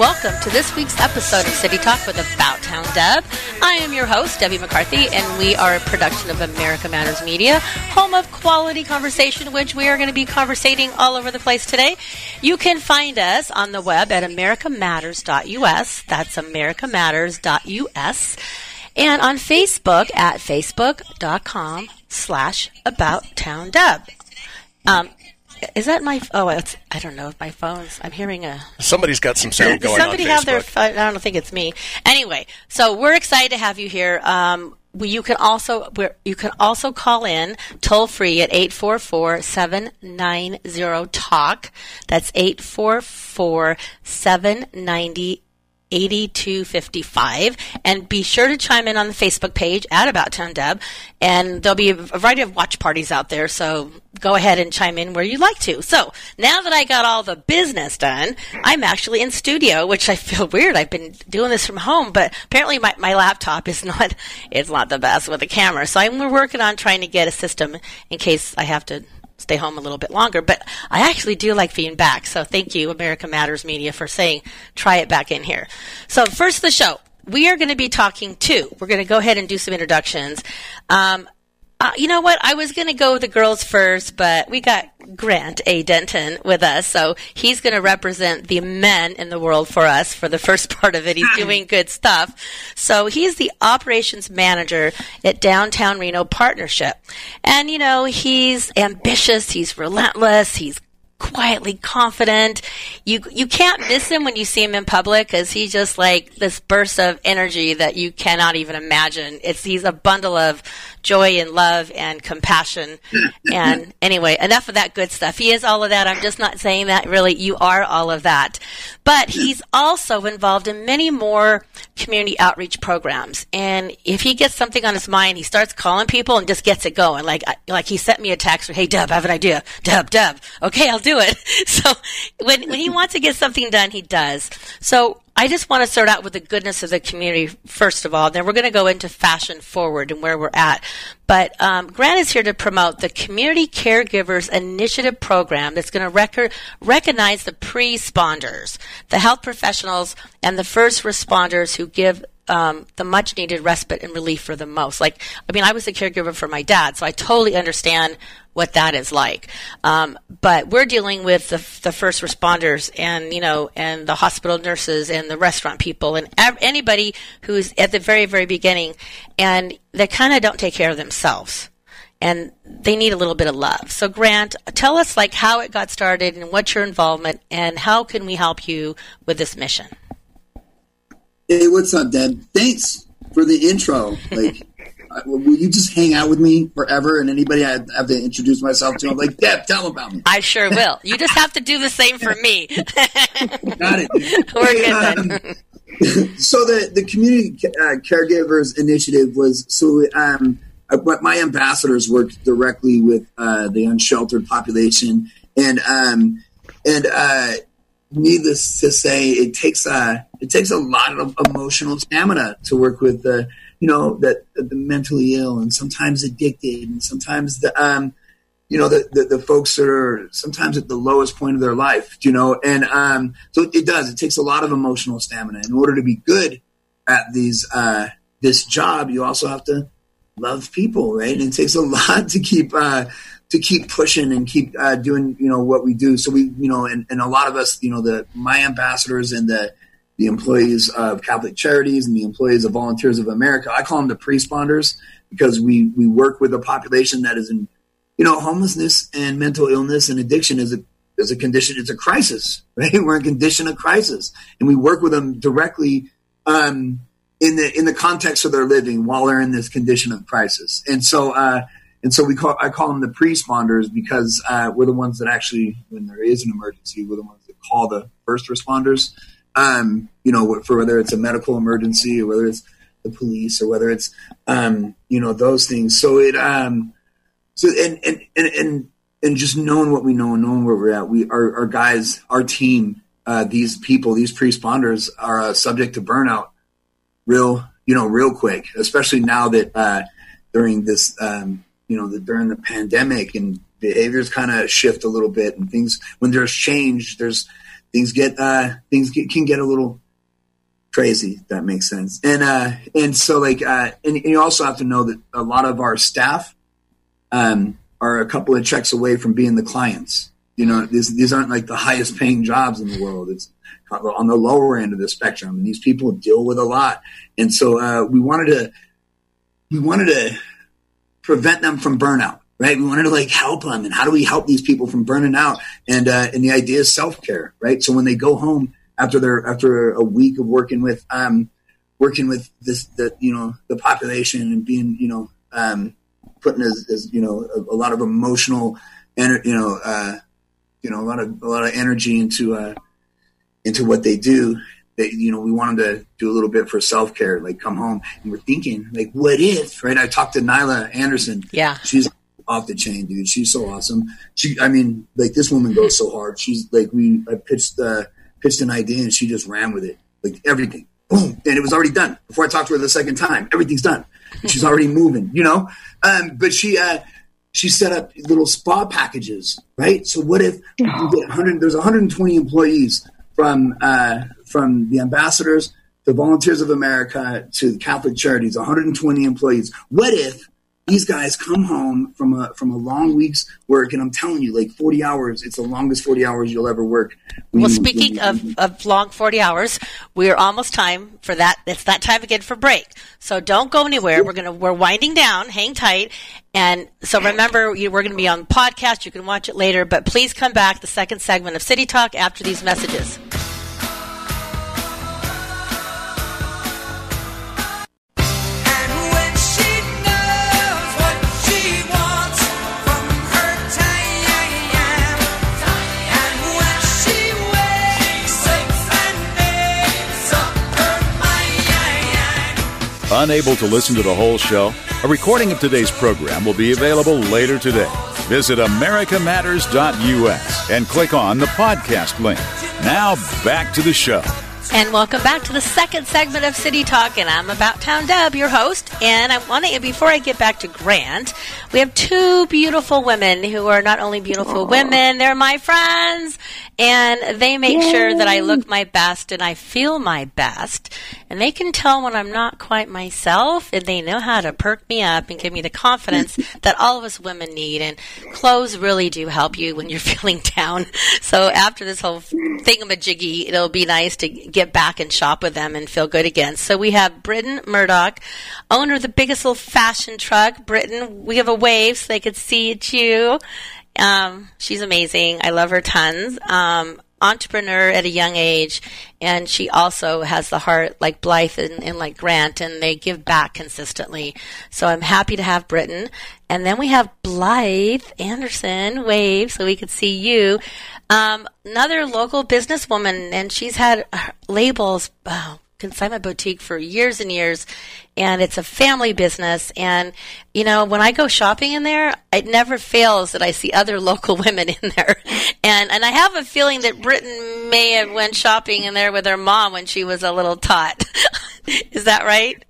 Welcome to this week's episode of City Talk with About Town Deb. I am your host, Debbie McCarthy, and we are a production of America Matters Media, home of quality conversation, which we are going to be conversating all over the place today. You can find us on the web at americamatters.us. That's americamatters.us. And on Facebook at facebook.com slash About Town. Um, is that my? Oh, it's, I don't know if my phone's. I'm hearing a Somebody's got some sound going somebody have their? I don't think it's me. Anyway, so we're excited to have you here. Um, we, you can also we're, you can also call in toll free at 844-790 talk. That's 844-790 8255 and be sure to chime in on the Facebook page at About Town Deb and there'll be a variety of watch parties out there so go ahead and chime in where you'd like to. So now that I got all the business done, I'm actually in studio, which I feel weird. I've been doing this from home, but apparently my, my laptop is not it's not the best with the camera. So I'm we're working on trying to get a system in case I have to stay home a little bit longer. But I actually do like being back. So thank you, America Matters Media, for saying try it back in here. So first the show, we are going to be talking to. We're going to go ahead and do some introductions. Um, uh, you know what? I was going to go with the girls first, but we got Grant A. Denton with us, so he's going to represent the men in the world for us for the first part of it. He's doing good stuff. So he's the operations manager at Downtown Reno Partnership. And, you know, he's ambitious, he's relentless, he's quietly confident. You you can't miss him when you see him in public because he's just like this burst of energy that you cannot even imagine. It's he's a bundle of joy and love and compassion. and anyway, enough of that good stuff. He is all of that. I'm just not saying that. Really, you are all of that. But he's also involved in many more community outreach programs. And if he gets something on his mind, he starts calling people and just gets it going. Like like he sent me a text. Hey Deb, I have an idea. Deb, Deb. Okay, I'll do it. So when when he wants to get something done, he does. So I just want to start out with the goodness of the community first of all. Then we're going to go into fashion forward and where we're at. But um, Grant is here to promote the Community Caregivers Initiative program that's going to rec- recognize the pre-sponders, the health professionals, and the first responders who give um, the much needed respite and relief for the most. Like, I mean, I was a caregiver for my dad, so I totally understand what that is like. Um, but we're dealing with the, the first responders and, you know, and the hospital nurses and the restaurant people and ev- anybody who's at the very, very beginning and they kind of don't take care of themselves. And they need a little bit of love. So, Grant, tell us like how it got started and what's your involvement and how can we help you with this mission? Hey, what's up, Deb? Thanks for the intro. Like, will you just hang out with me forever? And anybody I have to introduce myself to, I'm like, Deb, tell them about me. I sure will. You just have to do the same for me. Got it. dude. We're good um, then. so the the community uh, caregivers initiative was so um, but my ambassadors worked directly with uh, the unsheltered population and um, and uh, needless to say it takes a it takes a lot of emotional stamina to work with the you know that the mentally ill and sometimes addicted and sometimes the um you know the, the the folks that are sometimes at the lowest point of their life you know and um so it does it takes a lot of emotional stamina. In order to be good at these uh this job you also have to love people right? And it takes a lot to keep uh to keep pushing and keep uh, doing you know what we do so we you know and, and a lot of us you know the my ambassadors and the the employees of Catholic Charities and the employees of Volunteers of America. I call them the pre-sponders because we we work with a population that is in you know homelessness and mental illness and addiction is a there's a condition. It's a crisis, right? We're in condition of crisis, and we work with them directly um, in the in the context of their living while they're in this condition of crisis. And so, uh, and so we call I call them the pre-responders because uh, we're the ones that actually, when there is an emergency, we're the ones that call the first responders. Um, you know, for whether it's a medical emergency or whether it's the police or whether it's um, you know those things. So it um, so and and and and, and just knowing what we know and knowing where we're at, we our, our guys, our team, uh, these people, these pre-responders are uh, subject to burnout, real you know, real quick, especially now that uh, during this um, you know the, during the pandemic and behaviors kind of shift a little bit and things when there's change, there's things get uh, things get, can get a little crazy that makes sense. And uh and so like uh and, and you also have to know that a lot of our staff um are a couple of checks away from being the clients. You know these these aren't like the highest paying jobs in the world. It's on the lower end of the spectrum. And these people deal with a lot. And so uh we wanted to we wanted to prevent them from burnout right? We wanted to like help them and how do we help these people from burning out? And uh and the idea is self-care right? So when they go home after their after a week of working with um working with this the you know the population and being you know um putting as, as you know a, a lot of emotional and you know uh you know a lot of a lot of energy into uh into what they do they you know we wanted to do a little bit for self-care like come home. And we're thinking like what if right? I talked to nyla anderson. Yeah. she's off the chain dude. She's so awesome. She i mean like this woman goes so hard. She's like we i pitched uh pitched an idea and she just ran with it. Like everything. Boom. And it was already done. Before i talked to her the second time everything's done. And she's already moving you know? Um but she uh she set up little spa packages right? So what if you get 100 there's 120 employees from uh from the ambassadors to volunteers of america to the catholic charities 120 employees what if these guys come home from a from a long week's work and i'm telling you like 40 hours it's the longest 40 hours you'll ever work Well, speaking of, of long 40 hours, we're almost time for that. It's that time again for break. So don't go anywhere. We're to, we're winding down. Hang tight. And so remember, you, we're going to be on the podcast. You can watch it later, but please come back the second segment of City Talk after these messages. Unable to listen to the whole show? A recording of today's program will be available later today. Visit americamatters.us and click on the podcast link. Now back to the show. And welcome back to the second segment of City Talk. And I'm About Town Deb, your host. And I want to, before I get back to Grant, we have two beautiful women who are not only beautiful oh. women, they're my friends. And they make sure that I look my best and I feel my best. And they can tell when I'm not quite myself. And they know how to perk me up and give me the confidence that all of us women need. And clothes really do help you when you're feeling down. So after this whole thingamajiggy, it'll be nice to get back and shop with them and feel good again. So we have Britton Murdoch, owner of the biggest little fashion truck. Britton, we have a wave so they could see it you. Um, she's amazing. I love her tons. Um, entrepreneur at a young age, and she also has the heart like Blythe and, and like Grant, and they give back consistently. So I'm happy to have Britton. And then we have Blythe Anderson, wave, so we could see you. Um, another local businesswoman, and she's had labels. Oh, consignment boutique for years and years and it's a family business. And you know when i go shopping in there it never fails that i see other local women in there. And and i have a feeling that Britton may have went shopping in there with her mom when she was a little tot. Is that right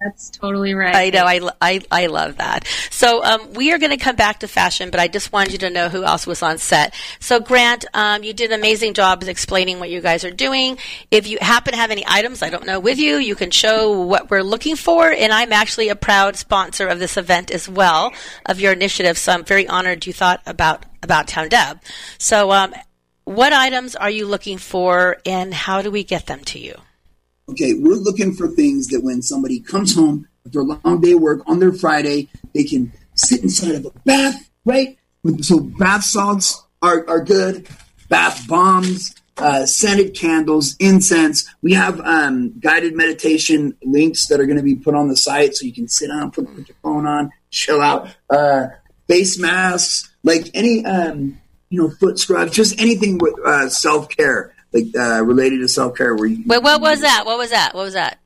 That's totally right. I know. I, I, I love that. So um, we are going to come back to fashion, but I just wanted you to know who else was on set. So Grant, um, you did an amazing job explaining what you guys are doing. If you happen to have any items, I don't know, with you, you can show what we're looking for. And I'm actually a proud sponsor of this event as well, of your initiative. So I'm very honored you thought about about Town Deb. So um, what items are you looking for, and how do we get them to you? Okay, we're looking for things that when somebody comes home after a long day of work on their Friday, they can sit inside of a bath, right? So bath salts are, are good. Bath bombs, uh, scented candles, incense. We have um, guided meditation links that are going to be put on the site so you can sit down, put, put your phone on, chill out. Uh, face masks, like any, um, you know, foot scrubs, just anything with uh, self care, like uh, related to self care. Where you, Wait, what was that? What was that? What was that?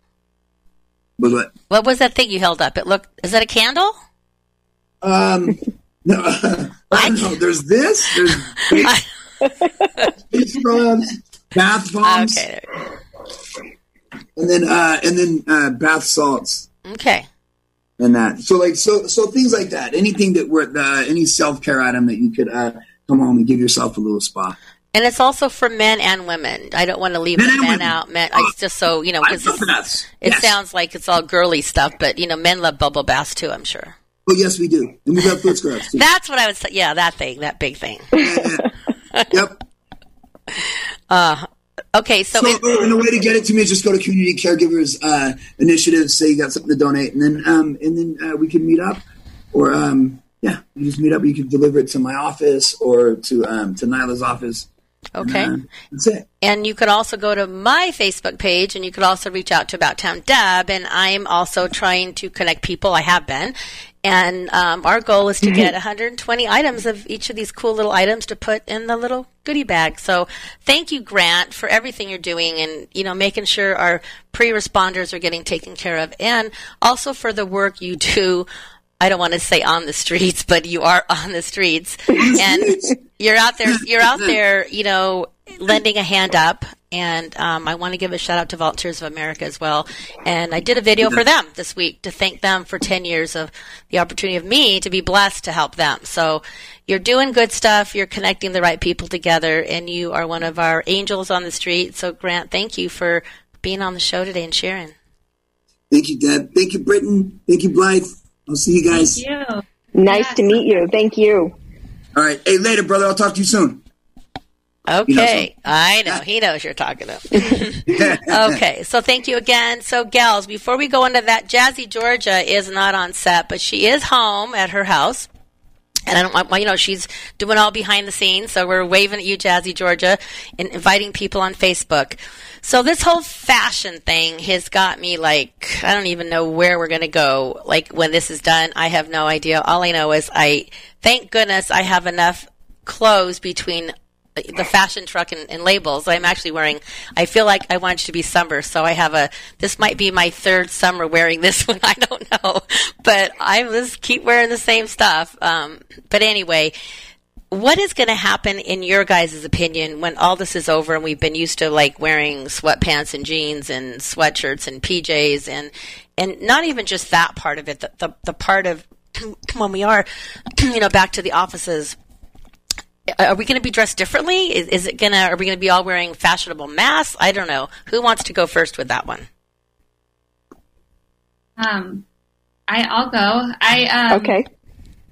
with what? What was that thing you held up? It looked. Is that a candle? Um, no, I don't know. There's this. There's face, face bath bombs, Okay. and then uh, and then uh, bath salts Okay. and that. So like so so things like that. Anything that were uh, any self care item that you could uh, come home and give yourself a little spa. And it's also for men and women. I don't want to leave Men the men women. out. Men, I just so you know, because love it yes. sounds like it's all girly stuff, but you know, men love bubble baths too. I'm sure. Oh yes, we do, and we have foot scrubs too. That's what I would say. Yeah, that thing, that big thing. yep. Okay, so, So, it, oh, and the way to get it to me is just go to Community Caregivers uh, Initiative, say you got something to donate, and then um, and then uh, we can meet up, or um, yeah, you just meet up. You can deliver it to my office or to um, to Nyla's office. Okay. Uh, that's it. And you could also go to my Facebook page and you could also reach out to About Town Deb. And I'm also trying to connect people. I have been. And um, our goal is to get 120 items of each of these cool little items to put in the little goodie bag. So thank you, Grant, for everything you're doing and, you know, making sure our pre-responders are getting taken care of and also for the work you do. I don't want to say on the streets, but you are on the streets. and you're out there, you're out there, you know, lending a hand up. And um, I want to give a shout out to Volunteers of America as well. And I did a video for them this week to thank them for 10 years of the opportunity of me to be blessed to help them. So you're doing good stuff. You're connecting the right people together, and you are one of our angels on the street. So, Grant, thank you for being on the show today and sharing. Thank you, Deb. Thank you, Britton. Thank you, Blythe. I'll see you guys. You. Nice Yes. to meet you. Thank you. All right. Hey, later, brother. I'll talk to you soon. Okay, I know he knows you're talking to. okay, so thank you again. So, gals, before we go into that, Jazzy Georgia is not on set, but she is home at her house. And I don't want, well, you know, she's doing all behind the scenes. So we're waving at you, Jazzy Georgia, and inviting people on Facebook. So this whole fashion thing has got me like, I don't even know where we're going to go. Like when this is done, I have no idea. All I know is I, thank goodness I have enough clothes between the fashion truck and, and labels. I'm actually wearing. I feel like I want it to be summer, so I have a. This might be my third summer wearing this one. I don't know, but I just keep wearing the same stuff. Um, but anyway, what is going to happen in your guys' opinion when all this is over and we've been used to like wearing sweatpants and jeans and sweatshirts and PJs and and not even just that part of it, the the, the part of when we are, you know, back to the offices are we going to be dressed differently? Is, is it going to? Are we going to be all wearing fashionable masks? I don't know. Who wants to go first with that one? Um, I I'll go. I um, Okay.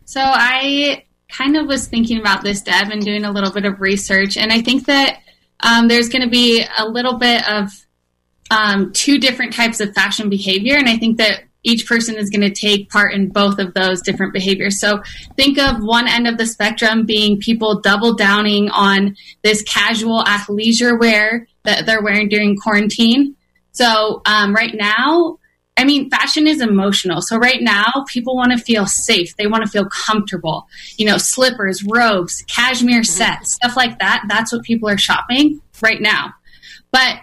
So I kind of was thinking about this, Deb, and doing a little bit of research, and I think that um, there's going to be a little bit of um, two different types of fashion behavior, and I think that each person is going to take part in both of those different behaviors. So think of one end of the spectrum being people double downing on this casual athleisure wear that they're wearing during quarantine. So um, right now, I mean, fashion is emotional. So right now, people want to feel safe. They want to feel comfortable. You know, slippers, robes, cashmere mm-hmm. sets, stuff like that. That's what people are shopping right now. But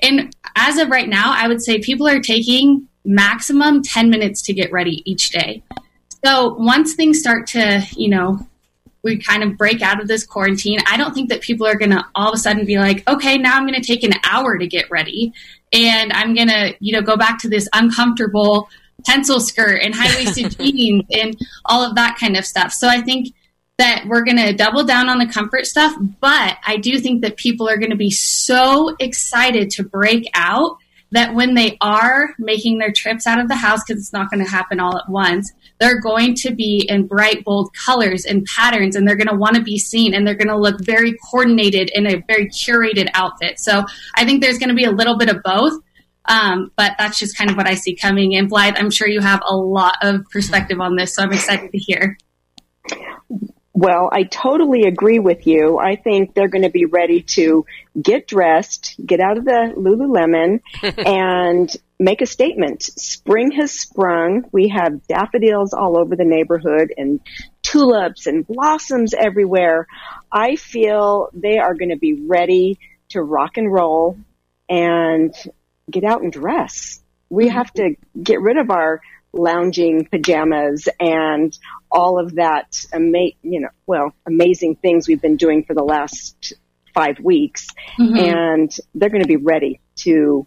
in as of right now, I would say people are taking maximum 10 minutes to get ready each day. So once things start to, you know, we kind of break out of this quarantine, I don't think that people are going to all of a sudden be like, okay, now I'm going to take an hour to get ready and I'm going to, you know, go back to this uncomfortable pencil skirt and high waisted jeans and all of that kind of stuff. So I think that we're going to double down on the comfort stuff, but I do think that people are going to be so excited to break out that when they are making their trips out of the house, because it's not going to happen all at once, they're going to be in bright, bold colors and patterns, and they're going to want to be seen, and they're going to look very coordinated in a very curated outfit. So I think there's going to be a little bit of both. Um, but that's just kind of what I see coming. And Blythe, I'm sure you have a lot of perspective on this, so I'm excited to hear. Well, I totally agree with you. I think they're going to be ready to get dressed, get out of the Lululemon, and make a statement. Spring has sprung. We have daffodils all over the neighborhood and tulips and blossoms everywhere. I feel they are going to be ready to rock and roll and get out and dress. We have to get rid of our lounging pajamas and all of that ama- you know well amazing things we've been doing for the last 5 weeks mm-hmm. and they're going to be ready to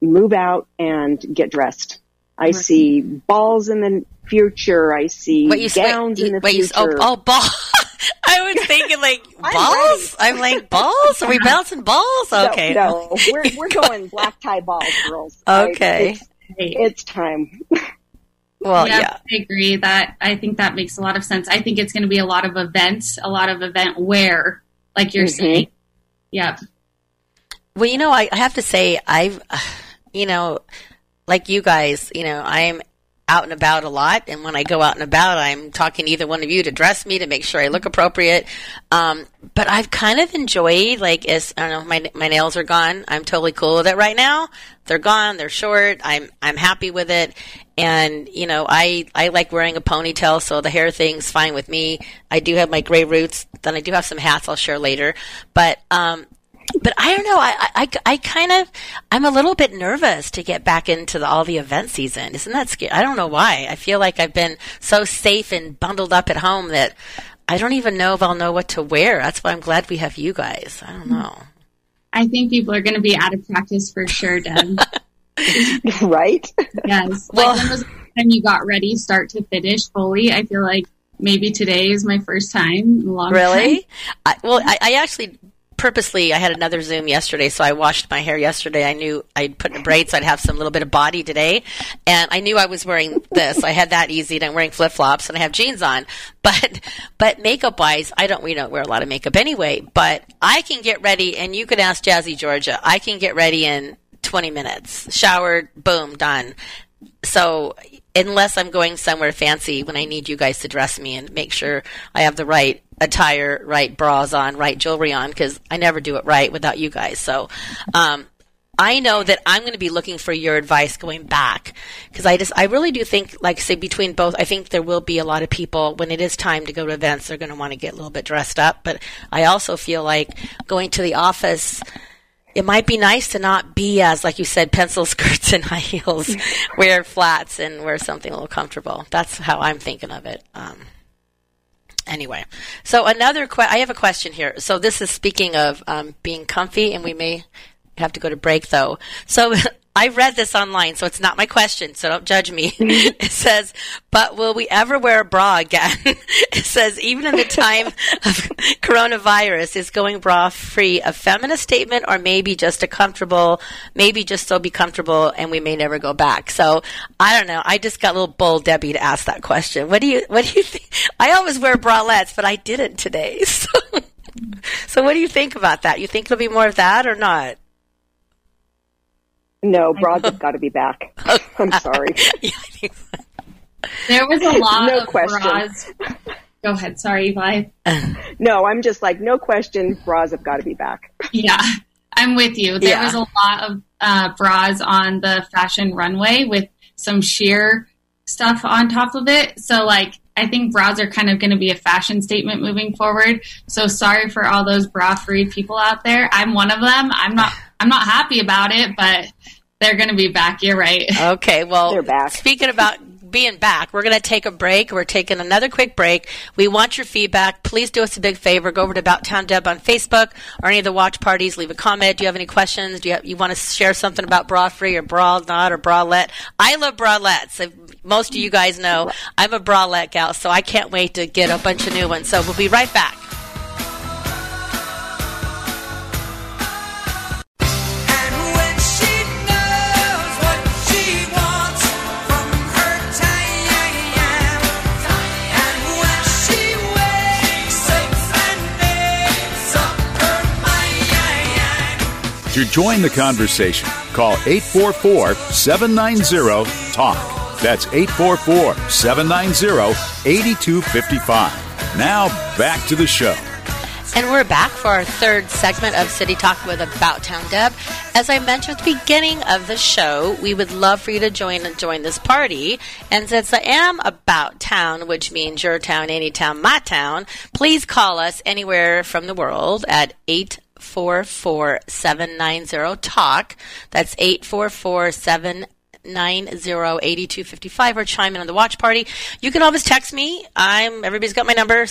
move out and get dressed. I see balls in the future. I see What you gowns wait, in the wait, you- oh, future. oh, oh, ball. I was thinking like I'm balls. I'm like balls. Are we bouncing balls? Okay. No, we're we're going black tie balls, girls. Okay. it's, it's time. Well, yeah, yeah. I agree that I think that makes a lot of sense. I think it's going to be a lot of events, a lot of event wear, like you're Mhm. saying. Yeah. Well, you know, I, I have to say, I've, you know, like you guys, you know, I'm out and about a lot, and when I go out and about, I'm talking to either one of you to dress me to make sure I look appropriate. Um, but I've kind of enjoyed, like, as I don't know, my my nails are gone. I'm totally cool with it right now. They're gone. They're short. I'm I'm happy with it, and you know, I I like wearing a ponytail, so the hair thing's fine with me. I do have my gray roots. Then I do have some hats I'll share later, but um, but I don't know. I, I, I kind of, I'm a little bit nervous to get back into the, all the event season. Isn't that scary? I don't know why. I feel like I've been so safe and bundled up at home that I don't even know if I'll know what to wear. That's why I'm glad we have you guys. I don't know. I think people are going to be out of practice for sure, Deb. right? yes. Well- like when was the time you got ready start to finish fully? I feel like maybe today is my first time in a long time. Really? I, well, I, I actually purposely I had another Zoom yesterday, so I washed my hair yesterday. I knew I'd put in a braid, so I'd have some little bit of body today, and I knew I was wearing this. I had that easy, and I'm wearing flip flops, and I have jeans on. But but makeup wise, I don't we don't wear a lot of makeup anyway. But I can get ready, and you could ask Jazzy Georgia. I can get ready in 20 minutes, showered, boom, done. So unless I'm going somewhere fancy when I need you guys to dress me and make sure I have the right attire, right bras on, right jewelry on, because I never do it right without you guys. So, um, I know that I'm going to be looking for your advice going back because I just I really do think like say between both I think there will be a lot of people when it is time to go to events they're going to want to get a little bit dressed up but I also feel like going to the office it might be nice to not be as like you said pencil skirts and high heels wear flats and wear something a little comfortable. That's how i'm thinking of it. Um, anyway so another que- i have a question here. So this is speaking of um, being comfy and we may have to go to break though. So I read this online, so it's not my question, so don't judge me. Mm-hmm. it says, but will we ever wear a bra again? it says, even in the time of coronavirus, is going bra free a feminist statement or maybe just a comfortable, maybe just so be comfortable and we may never go back? So I don't know. I just got a little bold Debbie to ask that question. What do you, what do you think? I always wear bralettes, but I didn't today. So, so what do you think about that? You think it'll be more of that or not? No, bras have got to be back. I'm sorry. Yeah, I think so. There was a lot No of question. bras. Go ahead. Sorry, Vi. No, I'm just like, no question, bras have got to be back. Yeah, I'm with you. There Yeah. was a lot of uh, bras on the fashion runway with some sheer stuff on top of it. So, like, I think bras are kind of going to be a fashion statement moving forward. So, sorry for all those bra-free people out there. I'm one of them. I'm not. I'm not happy about it, but they're going to be back. You're right. Okay, well, They're back. speaking about being back, we're going to take a break. We're taking another quick break. We want your feedback. Please do us a big favor. Go over to About Town Deb on Facebook or any of the watch parties. Leave a comment. Do you have any questions? Do you, have, you want to share something about bra free or bra not or bralette? I love bralettes. If Most of you guys know I'm a bralette gal, so I can't wait to get a bunch of new ones. So we'll be right back. To join the conversation, call 844 790 TALK. That's 844 790 8255. Now, back to the show. And we're back for our third segment of City Talk with About Town Deb. As I mentioned at the beginning of the show, we would love for you to join and join this party. And since I am about town, which means your town, any town, my town, please call us anywhere from the world at 844 790 TALK. That's 844 790-8255 or chime in on the watch party. You can always text me. I'm everybody's got my number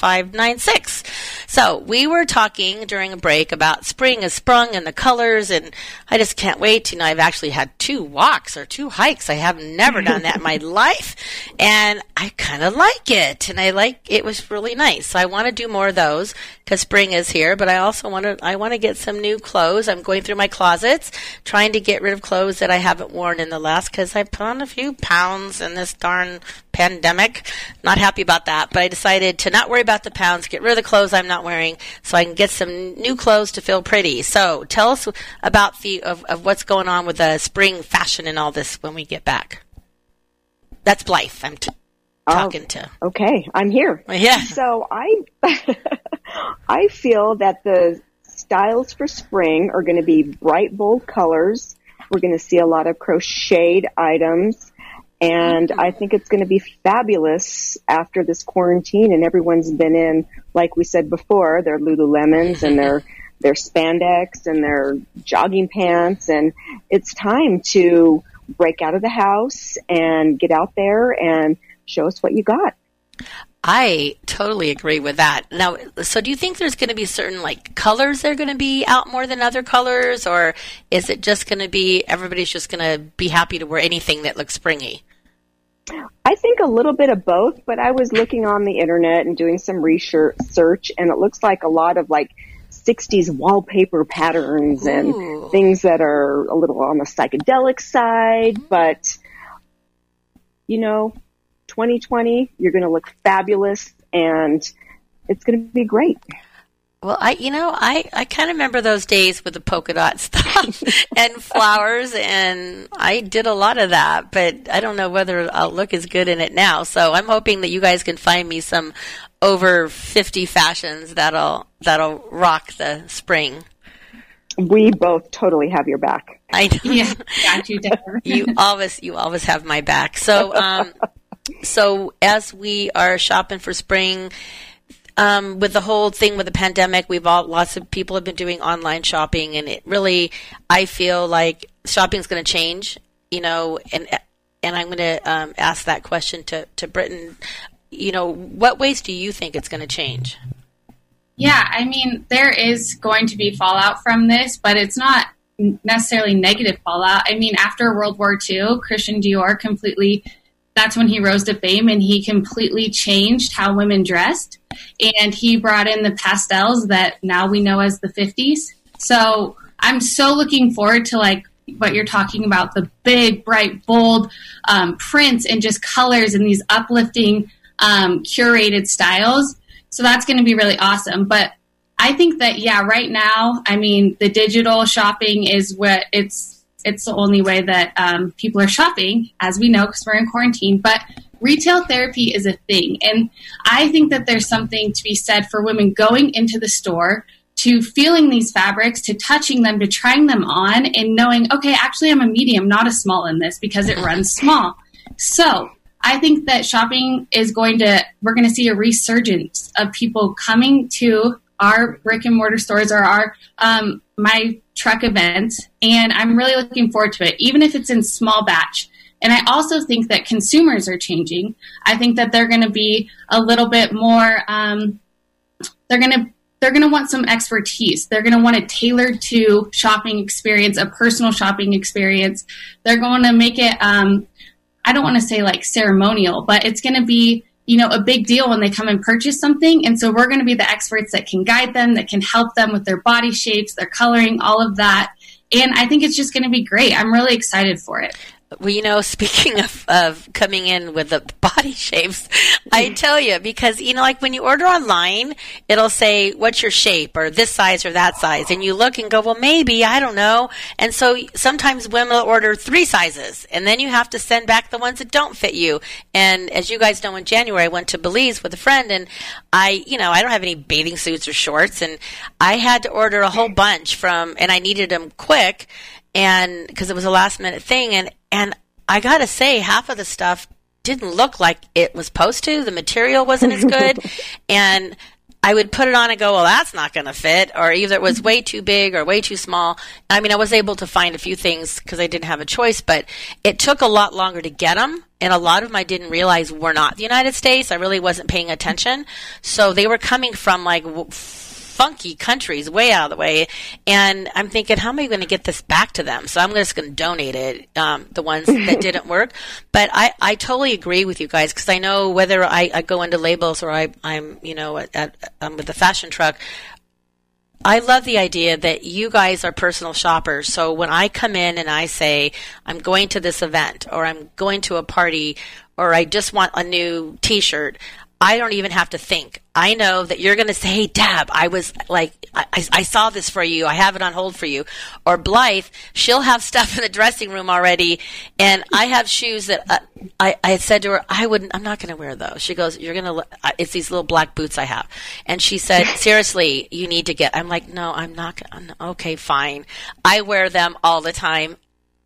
775-741-2596. So, we were talking during a break about spring has sprung and the colors and I just can't wait. You know, I've actually had two walks or two hikes. I have never done that in my life and I kind of like it and I like it was really nice. So I want to do more of those because spring is here, but I also want to I want to get some new clothes. I'm going through my closets trying to get rid of clothes that I haven't worn in the last cuz I put on a few pounds in this darn pandemic. Not happy about that, but I decided to not worry about the pounds, get rid of the clothes I'm not wearing so I can get some new clothes to feel pretty. So, tell us about the of, of what's going on with the spring fashion and all this when we get back. That's Blythe. I'm t- Oh. talking to. Okay, I'm here. Yeah. So I I feel that the styles for spring are going to be bright bold colors. We're going to see a lot of crocheted items and I think it's going to be fabulous after this quarantine and everyone's been in like we said before their Lululemons and their their spandex and their jogging pants and it's time to break out of the house and get out there and show us what you got. I totally agree with that. Now, so do you think there's going to be certain like colors that are going to be out more than other colors, or is it just going to be everybody's just going to be happy to wear anything that looks springy? I think a little bit of both, but I was looking on the internet and doing some research and it looks like a lot of like 60s wallpaper patterns Ooh. and things that are a little on the psychedelic side, mm-hmm. but you know, 2020, you're going to look fabulous and it's going to be great. Well, I, you know, I, I kind of remember those days with the polka dot stuff and flowers, and I did a lot of that, but I don't know whether I'll look as good in it now. So I'm hoping that you guys can find me some over 50 fashions that'll, that'll rock the spring. We both totally have your back. I Yeah, got you, Deborah. you always you always have my back. So um so as we are shopping for spring um, with the whole thing with the pandemic, we've all lots of people have been doing online shopping, and it really, I feel like shopping is going to change. You know, and and I'm going to um, ask that question to to Britton. You know, what ways do you think it's going to change? Yeah, I mean, there is going to be fallout from this, but it's not necessarily negative fallout. I mean, after World War II, Christian Dior completely, that's when he rose to fame and he completely changed how women dressed. And he brought in the pastels that now we know as the 50s. So I'm so looking forward to like what you're talking about the big, bright, bold um, prints and just colors and these uplifting, um, curated styles. So that's going to be really awesome. But I think that yeah, right now, I mean, the digital shopping is what it's it's the only way that um, people are shopping, as we know, because we're in quarantine. But retail therapy is a thing, and I think that there's something to be said for women going into the store to feeling these fabrics, to touching them, to trying them on, and knowing, okay, actually, I'm a medium, not a small in this because it runs small. So I think that shopping is going to, we're going to see a resurgence of people coming to our brick and mortar stores or our, um, my truck event, And I'm really looking forward to it, even if it's in small batch. And I also think that consumers are changing. I think that they're going to be a little bit more, um, they're going to they're going to want some expertise. They're going to want it tailored to shopping experience, a personal shopping experience. They're going to make it, um, I don't want to say like ceremonial, but it's going to be, you know, a big deal when they come and purchase something. And so we're going to be the experts that can guide them, that can help them with their body shapes, their coloring, all of that. And I think it's just going to be great. I'm really excited for it. Well, you know, speaking of, of coming in with the body shapes, I tell you, because, you know, like when you order online, it'll say, what's your shape or this size or that size. And you look and go, well, maybe, I don't know. And so sometimes women will order three sizes and then you have to send back the ones that don't fit you. And as you guys know, in January, I went to Belize with a friend and I, you know, I don't have any bathing suits or shorts and I had to order a whole bunch from, and I needed them quick and because it was a last minute thing and and I got to say half of the stuff didn't look like it was supposed to. The material wasn't as good. And I would put it on and go well that's not going to fit or either it was mm-hmm. way too big or way too small. I mean I was able to find a few things because I didn't have a choice but it took a lot longer to get them and a lot of them I didn't realize were not the United States. I really wasn't paying attention. So they were coming from like w- funky countries way out of the way. And I'm thinking, how am I going to get this back to them? So I'm just going to donate it, um, the ones that didn't work. But I, I totally agree with you guys because I know whether I, I go into labels or I, I'm, you know, at, at, I'm with the fashion truck, I love the idea that you guys are personal shoppers. So when I come in and I say, I'm going to this event or I'm going to a party or I just want a new t shirt, I don't even have to think. I know that you're going to say, "Hey, Dab, I was like, I, I saw this for you. I have it on hold for you." Or Blythe, she'll have stuff in the dressing room already, and I have shoes that uh, I, I said to her, "I wouldn't. I'm not going to wear those." She goes, "You're going to. It's these little black boots I have," and she said, "Seriously, you need to get." I'm like, "No, I'm not. Gonna, okay, fine. I wear them all the time."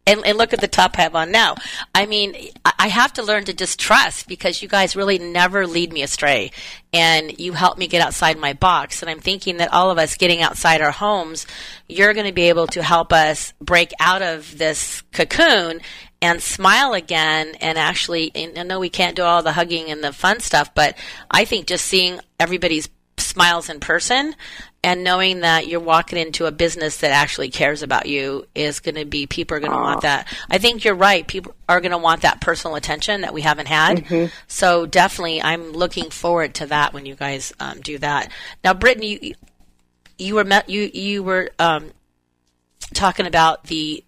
And, and look at the top I have on now. I mean, I have to learn to distrust because you guys really never lead me astray, and you help me get outside my box. And I'm thinking that all of us getting outside our homes, you're going to be able to help us break out of this cocoon and smile again. And actually, and I know we can't do all the hugging and the fun stuff, but I think just seeing everybody's smiles in person and knowing that you're walking into a business that actually cares about you is going to be people are going to want that. I think you're right. People are going to want that personal attention that we haven't had. So definitely, I'm looking forward to that when you guys um, do that. Now, Brittany, you, you were met, you you were um, talking about the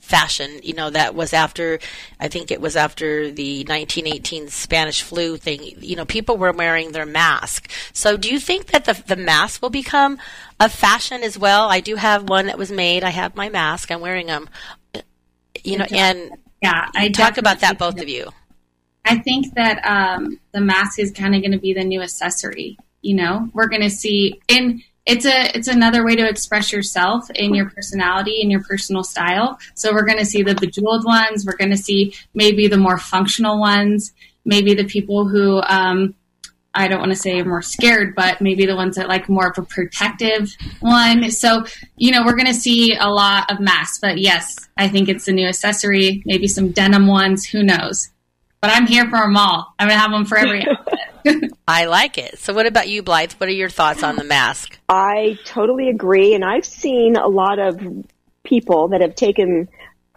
fashion you know that was after i think it was after the 1918 spanish flu thing. You know people were wearing their mask. So do you think that the, the mask will become a fashion as well? I do have one that was made. I have my mask. I'm wearing them you know and Yeah, I talk about that both of you. I think that um, the mask is kind of going to be the new accessory. You know, we're going to see, and it's a it's another way to express yourself in your personality and your personal style. So we're going to see the bejeweled ones. We're going to see maybe the more functional ones. Maybe the people who um, I don't want to say are more scared, but maybe the ones that like more of a protective one. So you know, we're going to see a lot of masks. But yes, I think it's the new accessory. Maybe some denim ones. Who knows? But I'm here for them all. I'm going to have them for every outfit. i like it so what about you blythe what are your thoughts on the mask I totally agree. And I've seen a lot of people that have taken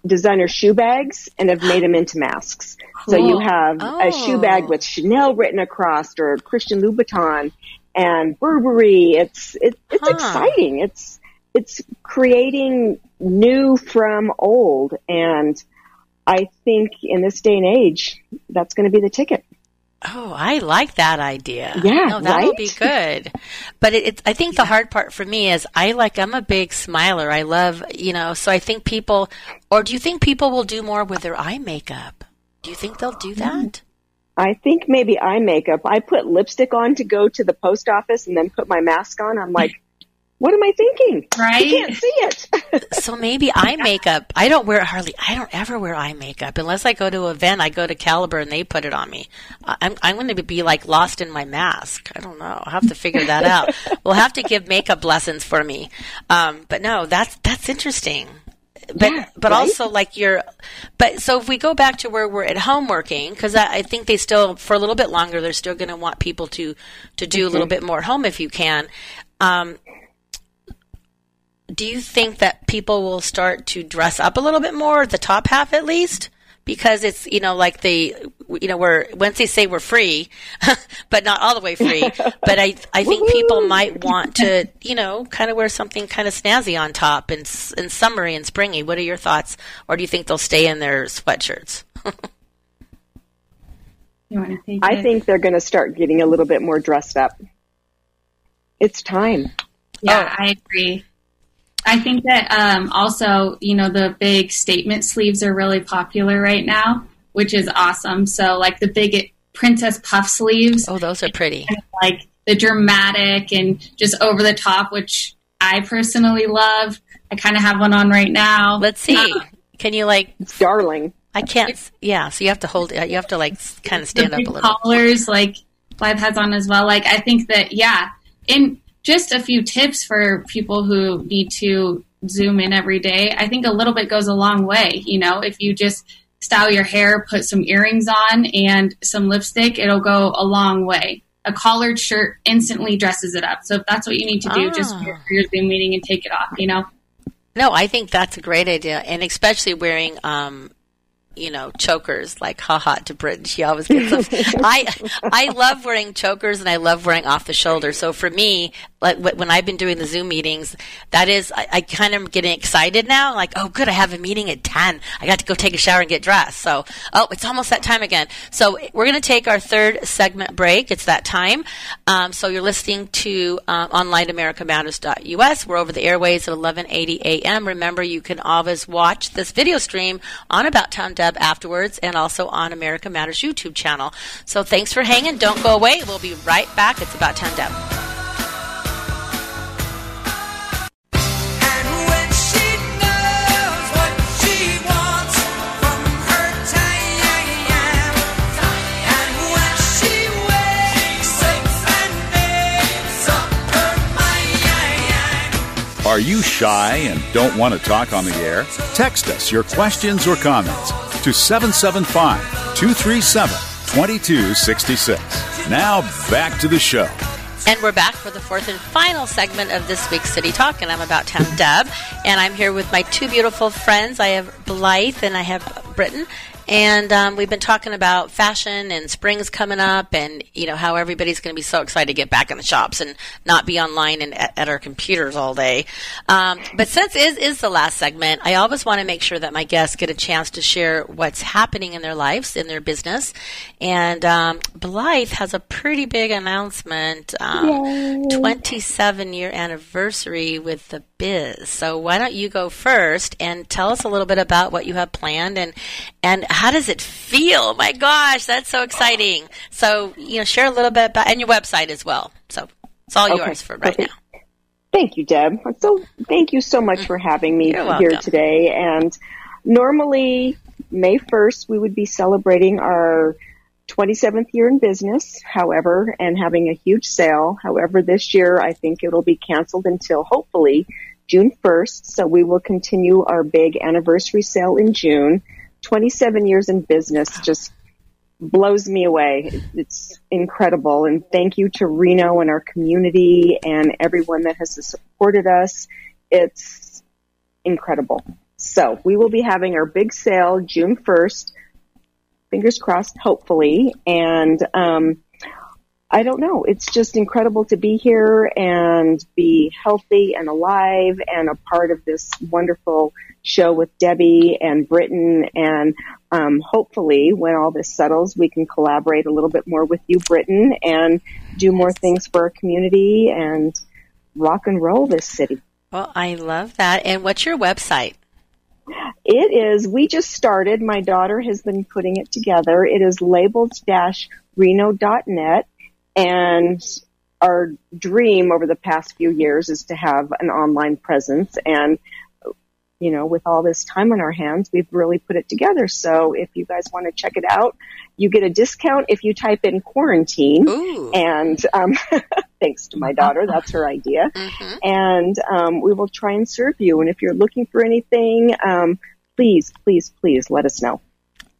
designer shoe bags and have made them into masks. So you Cool. have a shoe bag Oh. with Chanel written across or Christian Louboutin and Burberry. It's, it, it's Huh. exciting. It's, it's creating new from old. And I think in this day and age, that's going to be the ticket. Oh, I like that idea. Yeah, no, that'll right? be good. But it, it's, I think the hard part for me is I like I'm a big smiler. I love you know. So I think people, or do you think people will do more with their eye makeup? Do you think they'll do mm. that? I think maybe eye makeup. I put lipstick on to go to the post office and then put my mask on. I'm like, what am I thinking? Right? I can't see it. So maybe eye makeup. I don't wear hardly. I don't ever wear eye makeup unless I go to an event. I go to Caliber and they put it on me. I- I'm I'm going to be like lost in my mask. I don't know. I'll have to figure that out. we'll have to give makeup lessons for me. Um, but no, that's that's interesting. But Yeah, but right? also like you're. But so if we go back to where we're at home working, because I, I think they still for a little bit longer they're still going to want people to to do a little bit more at home if you can. Um, do you think that people will start to dress up a little bit more, the top half at least? Because it's, you know, like the, you know, we're once they say we're free, but not all the way free. but I I think people might want to, you know, kind of wear something kind of snazzy on top and and summery and springy. What are your thoughts? Or do you think they'll stay in their sweatshirts? You want to take I think they're going to start getting a little bit more dressed up. It's time. Yeah, Oh. I agree. I think that um, also, you know, the big statement sleeves are really popular right now, which is awesome. So, like the big princess puff sleeves, Oh, those are pretty. kind of like the dramatic and just over the top, which I personally love. I kind of have one on right now. Let's see. Can you like? It's darling. I can't. Yeah. So you have to hold. You have to like kind of stand the up a little. Bit collars, like Live has on as well. Like I think that yeah, in just a few tips for people who need to zoom in every day. I think a little bit goes a long way. You know, if you just style your hair, put some earrings on, and some lipstick, it'll go a long way. A collared shirt instantly dresses it up. So if that's what you need to do, just Ah. wear for your Zoom meeting and take it off. You know. No, I think that's a great idea, and especially wearing, um, you know, chokers like ha ha to Britton. She always gets them. I I love wearing chokers, and I love wearing off the shoulder. So for me, like when I've been doing the Zoom meetings, that is, I, I kind of getting excited now. Like, oh, good, I have a meeting at ten. I got to go take a shower and get dressed. So, oh, it's almost that time again. So we're going to take our third segment break. It's that time. Um, so you're listening to um, onlineamericamatters.us. We're over the airways at 11:80 a.m. Remember, you can always watch this video stream on About Town Deb afterwards, and also on America Matters YouTube channel. So thanks for hanging. Don't go away. We'll be right back. It's About Town Deb. And when she knows what she wants from her time, and when she wakes up and makes up her mind. Are you shy and don't want to talk on the air? Text us your questions or comments to 775 237 2266. Now back to the show. And we're back for the fourth and final segment of this week's City Talk, and I'm about Town Deb, and I'm here with my two beautiful friends. I have Blythe and I have Britton, and um, we've been talking about fashion and spring's coming up, and you know how everybody's going to be so excited to get back in the shops and not be online and at, at our computers all day. Um, but since is is the last segment, I always want to make sure that my guests get a chance to share what's happening in their lives, in their business, and um, Blythe has a pretty big announcement. Um, 27 year anniversary with the biz. So why don't you go first and tell us a little bit about what you have planned and and how does it feel? My gosh, that's so exciting. So you know, share a little bit about and your website as well. So it's all Okay, yours for right perfect. now. Thank you, Deb. So thank you so much for having me You're here welcome. today. And normally May 1st, we would be celebrating our 27th year in business, however, and having a huge sale. However, this year I think it'll be canceled until hopefully June 1st. So we will continue our big anniversary sale in June. 27 years in business just blows me away. It's incredible. And thank you to Reno and our community and everyone that has supported us. It's incredible. So we will be having our big sale June 1st. Fingers crossed, hopefully. And, um, I don't know. It's just incredible to be here and be healthy and alive and a part of this wonderful show with Debbie and Britton. And um, hopefully, when all this settles, we can collaborate a little bit more with you, Britton, and do more things for our community and rock and roll this city. Well, I love that. And what's your website? It is, we just started. My daughter has been putting it together. It is labeled dash reno.net. And our dream over the past few years is to have an online presence. And, you know, with all this time on our hands, we've really put it together. So if you guys want to check it out, you get a discount if you type in quarantine. Ooh. And um, thanks to my daughter, that's her idea. Mhm. And um, we will try and serve you. And if you're looking for anything, um, please, please, please let us know.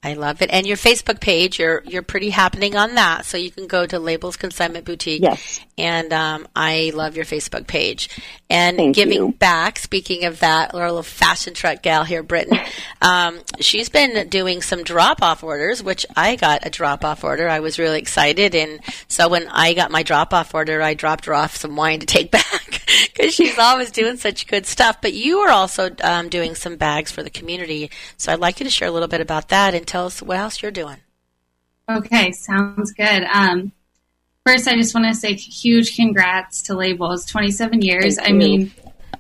I love it. And your Facebook page, you're you're pretty happening on that. So you can go to Labels Consignment Boutique. Yes. And um, I love your Facebook page. And Thank giving you. back, speaking of that, our little fashion truck gal here, Britton, um, she's been doing some drop off orders, which I got a drop off order. I was really excited. And so when I got my drop off order, I dropped her off some wine to take back because she's always doing such good stuff. But you are also um, doing some bags for the community. So I'd like you to share a little bit about that and tell us what else you're doing. Okay, sounds good. Um, first, I just want to say huge congrats to Labels. 27 years. I mean,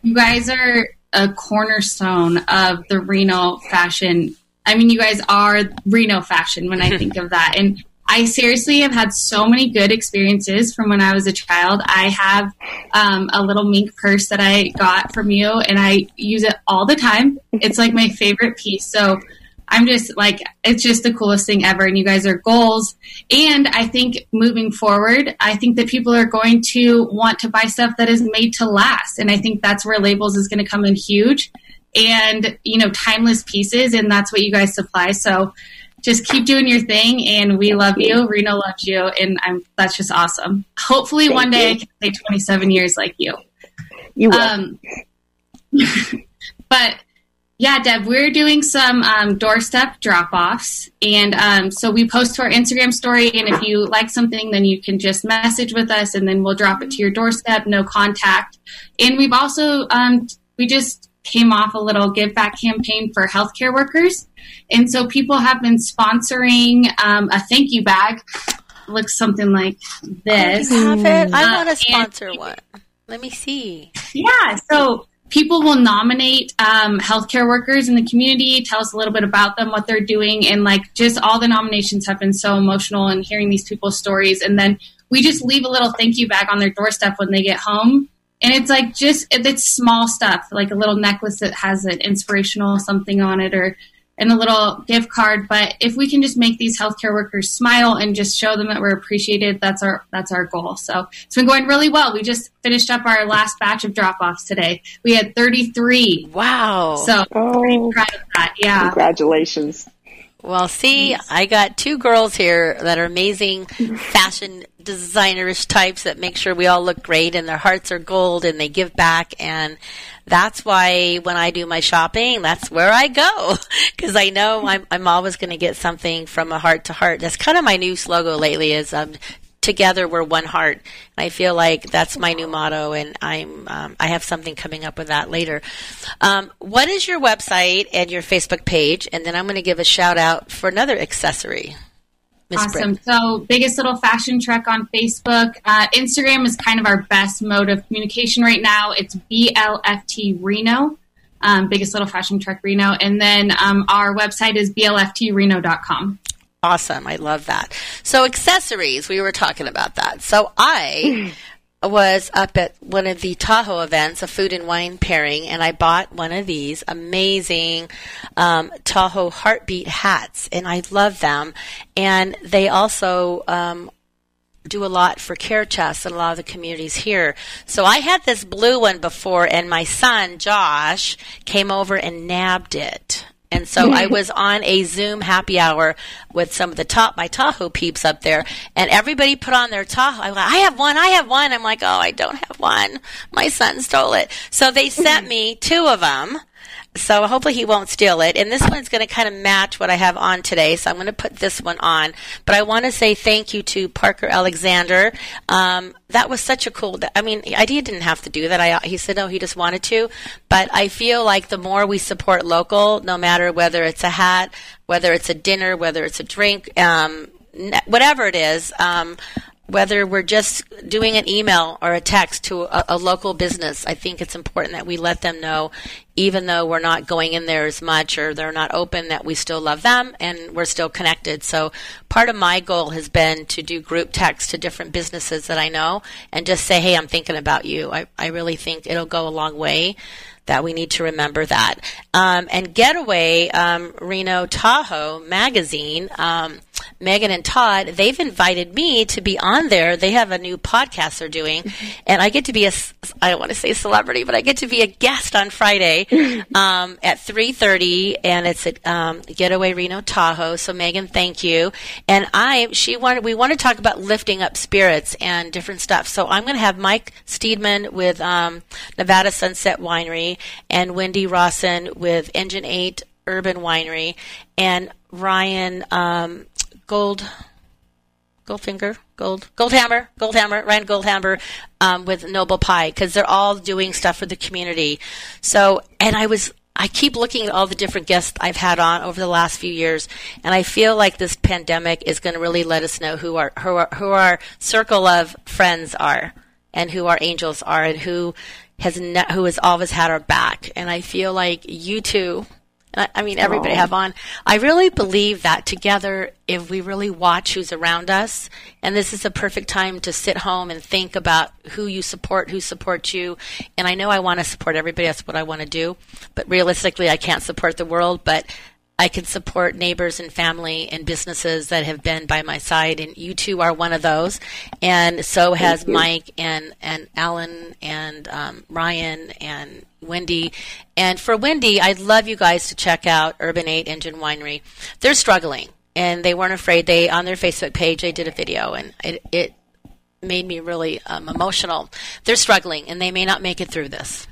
you guys are a cornerstone of the Reno fashion. I mean, you guys are Reno fashion when I think of that. And I seriously have had so many good experiences from when I was a child. I have um, a little mink purse that I got from you, and I use it all the time. It's like my favorite piece. So I'm just like, it's just the coolest thing ever. And you guys are goals. And I think moving forward, I think that people are going to want to buy stuff that is made to last. And I think that's where labels is going to come in huge and, you know, timeless pieces. And that's what you guys supply. So just keep doing your thing. And we love you. Reno loves you. And I'm, that's just awesome. Hopefully Thank one day you. I can say 27 years like you. You will. Um, but yeah, Deb, we're doing some um, doorstep drop offs. And um, so we post to our Instagram story. And if you like something, then you can just message with us and then we'll drop it to your doorstep, no contact. And we've also, um, we just came off a little give back campaign for healthcare workers. And so people have been sponsoring um, a thank you bag. Looks something like this. You have it? I Uh, want to and- sponsor one. Let me see. Yeah, so people will nominate um, healthcare workers in the community, tell us a little bit about them, what they're doing, and like just all the nominations have been so emotional and hearing these people's stories. And then we just leave a little thank you bag on their doorstep when they get home. And it's like just it's small stuff, like a little necklace that has an inspirational something on it, or and a little gift card. But if we can just make these healthcare workers smile and just show them that we're appreciated, that's our that's our goal. So it's been going really well. We just finished up our last batch of drop offs today. We had 33. Wow. So oh, proud of that. Yeah. congratulations. Well, see, I got two girls here that are amazing fashion designerish types that make sure we all look great and their hearts are gold and they give back. And that's why when I do my shopping, that's where I go because I know I'm, I'm always going to get something from a heart to heart. That's kind of my new slogan lately is um, together we're one heart. And I feel like that's my new motto, and I'm um, I have something coming up with that later. Um, what is your website and your Facebook page? And then I'm going to give a shout out for another accessory. Miss Awesome. Britt. So, biggest little fashion truck on Facebook. Uh, Instagram is kind of our best mode of communication right now. It's BLFT Reno, um, biggest little fashion truck Reno. And then um, our website is blftreno.com. Awesome. I love that. So accessories, we were talking about that. So I was up at one of the Tahoe events, a food and wine pairing, and I bought one of these amazing um, Tahoe heartbeat hats, and I love them. And they also um, do a lot for care chests in a lot of the communities here. So I had this blue one before, and my son Josh came over and nabbed it. And so I was on a Zoom happy hour with some of the top my Tahoe peeps up there, and everybody put on their Tahoe. I'm like, I have one, I have one. I'm like, oh, I don't have one. My son stole it. So they sent me two of them. So hopefully he won't steal it. And this one's going to kind of match what I have on today. So I'm going to put this one on. But I want to say thank you to Parker Alexander. Um, that was such a cool. I mean, idea didn't have to do that. I he said no, he just wanted to. But I feel like the more we support local, no matter whether it's a hat, whether it's a dinner, whether it's a drink, um, whatever it is. Um, whether we're just doing an email or a text to a, a local business, I think it's important that we let them know, even though we're not going in there as much or they're not open, that we still love them and we're still connected. So part of my goal has been to do group texts to different businesses that I know and just say, hey, I'm thinking about you. I, I really think it'll go a long way. that we need to remember that. Um, and Getaway um, Reno Tahoe magazine, um, Megan and Todd, they've invited me to be on there. They have a new podcast they're doing, and I get to be a I don't want to say celebrity, but I get to be a guest on Friday um, at three thirty, and it's at um, Getaway Reno Tahoe. So Megan, thank you. And I, she wanted, we want to talk about lifting up spirits and different stuff. So I'm going to have Mike Steedman with um, Nevada Sunset Winery and Wendy Rawson with Engine Eight Urban Winery and Ryan um, Gold. Goldfinger, Gold, Goldhammer, Goldhammer, Ryan Goldhammer, um, with Noble Pie because they're all doing stuff for the community. So, and I was, I keep looking at all the different guests I've had on over the last few years, and I feel like this pandemic is going to really let us know who our who our, who our circle of friends are, and who our angels are, and who has ne- who has always had our back. And I feel like you two I I mean, everybody have on. I really believe that together, if we really watch who's around us, and this is a perfect time to sit home and think about who you support, who supports you. And I know I want to support everybody. That's what I want to do. But realistically, I can't support the world, but I can support neighbors and family and businesses that have been by my side, and you two are one of those. And so has Mike and and Alan and um, Ryan and Wendy. And for Wendy, I'd love you guys to check out Urban Eight Engine Winery. They're struggling, and they weren't afraid. They on their Facebook page they did a video, and it it made me really um, emotional. They're struggling, and they may not make it through this.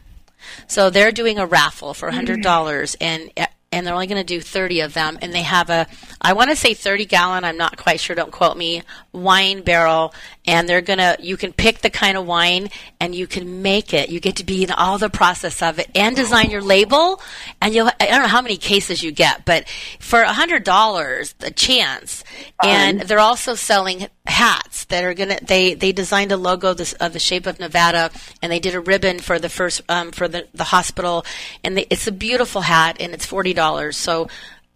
So they're doing a raffle for hundred dollars, and and they're only going to do thirty of them. And they have a, I want to say thirty gallon. I'm not quite sure. Don't quote me. Wine barrel, and they're gonna. You can pick the kind of wine, and you can make it. You get to be in all the process of it, and design your label. And you'll. I don't know how many cases you get, but for a hundred dollars, a chance. And they're also selling hats that are gonna. They they designed a logo this, of the shape of Nevada, and they did a ribbon for the first um, for the the hospital, and they, it's a beautiful hat, and it's forty dollars. So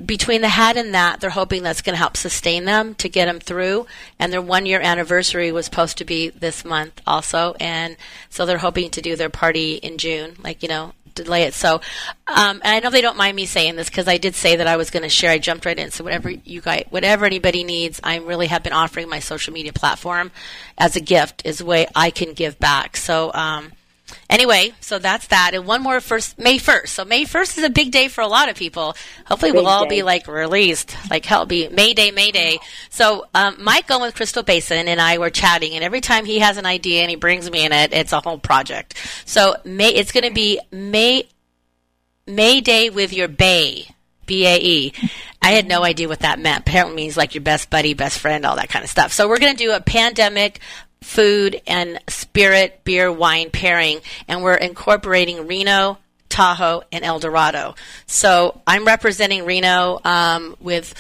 between the hat and that, they're hoping that's going to help sustain them to get them through. And their one year anniversary was supposed to be this month also, and so they're hoping to do their party in June, like you know. Delay it. So, um, and I know they don't mind me saying this because I did say that I was going to share. I jumped right in. So whatever you guys, whatever anybody needs, I really have been offering my social media platform as a gift, is a way I can give back. So, um, Anyway, so that's that. And one more first May first. So May first is a big day for a lot of people. Hopefully we'll all day. be like released. Like hell be May Day, May Day. So um, Mike going with Crystal Basin and I were chatting and every time he has an idea and he brings me in it, it's a whole project. So May it's gonna be May May Day with your Bay. B A E. I had no idea what that meant. Apparently means like your best buddy, best friend, all that kind of stuff. So we're going to do a pandemic food and spirit beer wine pairing, and we're incorporating Reno, Tahoe, and El Dorado. So I'm representing Reno um, with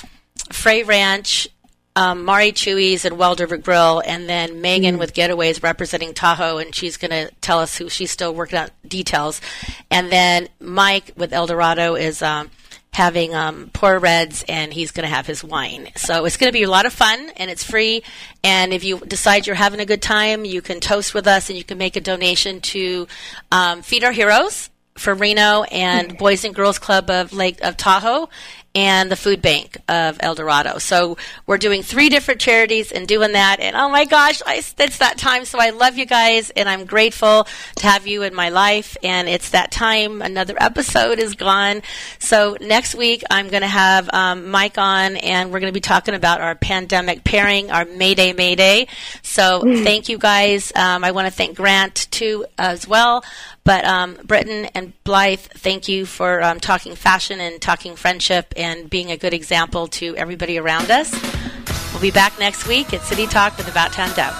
Frey Ranch, um, Mari Chuy's and Welder Grill, and then Megan with Getaways representing Tahoe, and she's going to tell us who she's still working out details. And then Mike with El Dorado is um, having um, pour reds, and he's going to have his wine. So it's going to be a lot of fun, and it's free. And if you decide you're having a good time, you can toast with us, and you can make a donation to um, Feed Our Heroes for Reno and Boys and Girls Club of Lake of Tahoe and the Food Bank of El Dorado. So we're doing three different charities and doing that. And oh my gosh, I, it's that time. So I love you guys and I'm grateful to have you in my life. And it's that time. Another episode is gone. So next week I'm going to have um, Mike on and we're going to be talking about our pandemic pairing, our Mayday Mayday. So thank you guys. Um, I want to thank Grant too as well. But um, Britton and Blythe, thank you for um, talking fashion and talking friendship and being a good example to everybody around us. We'll be back next week at City Talk with About Town Deb.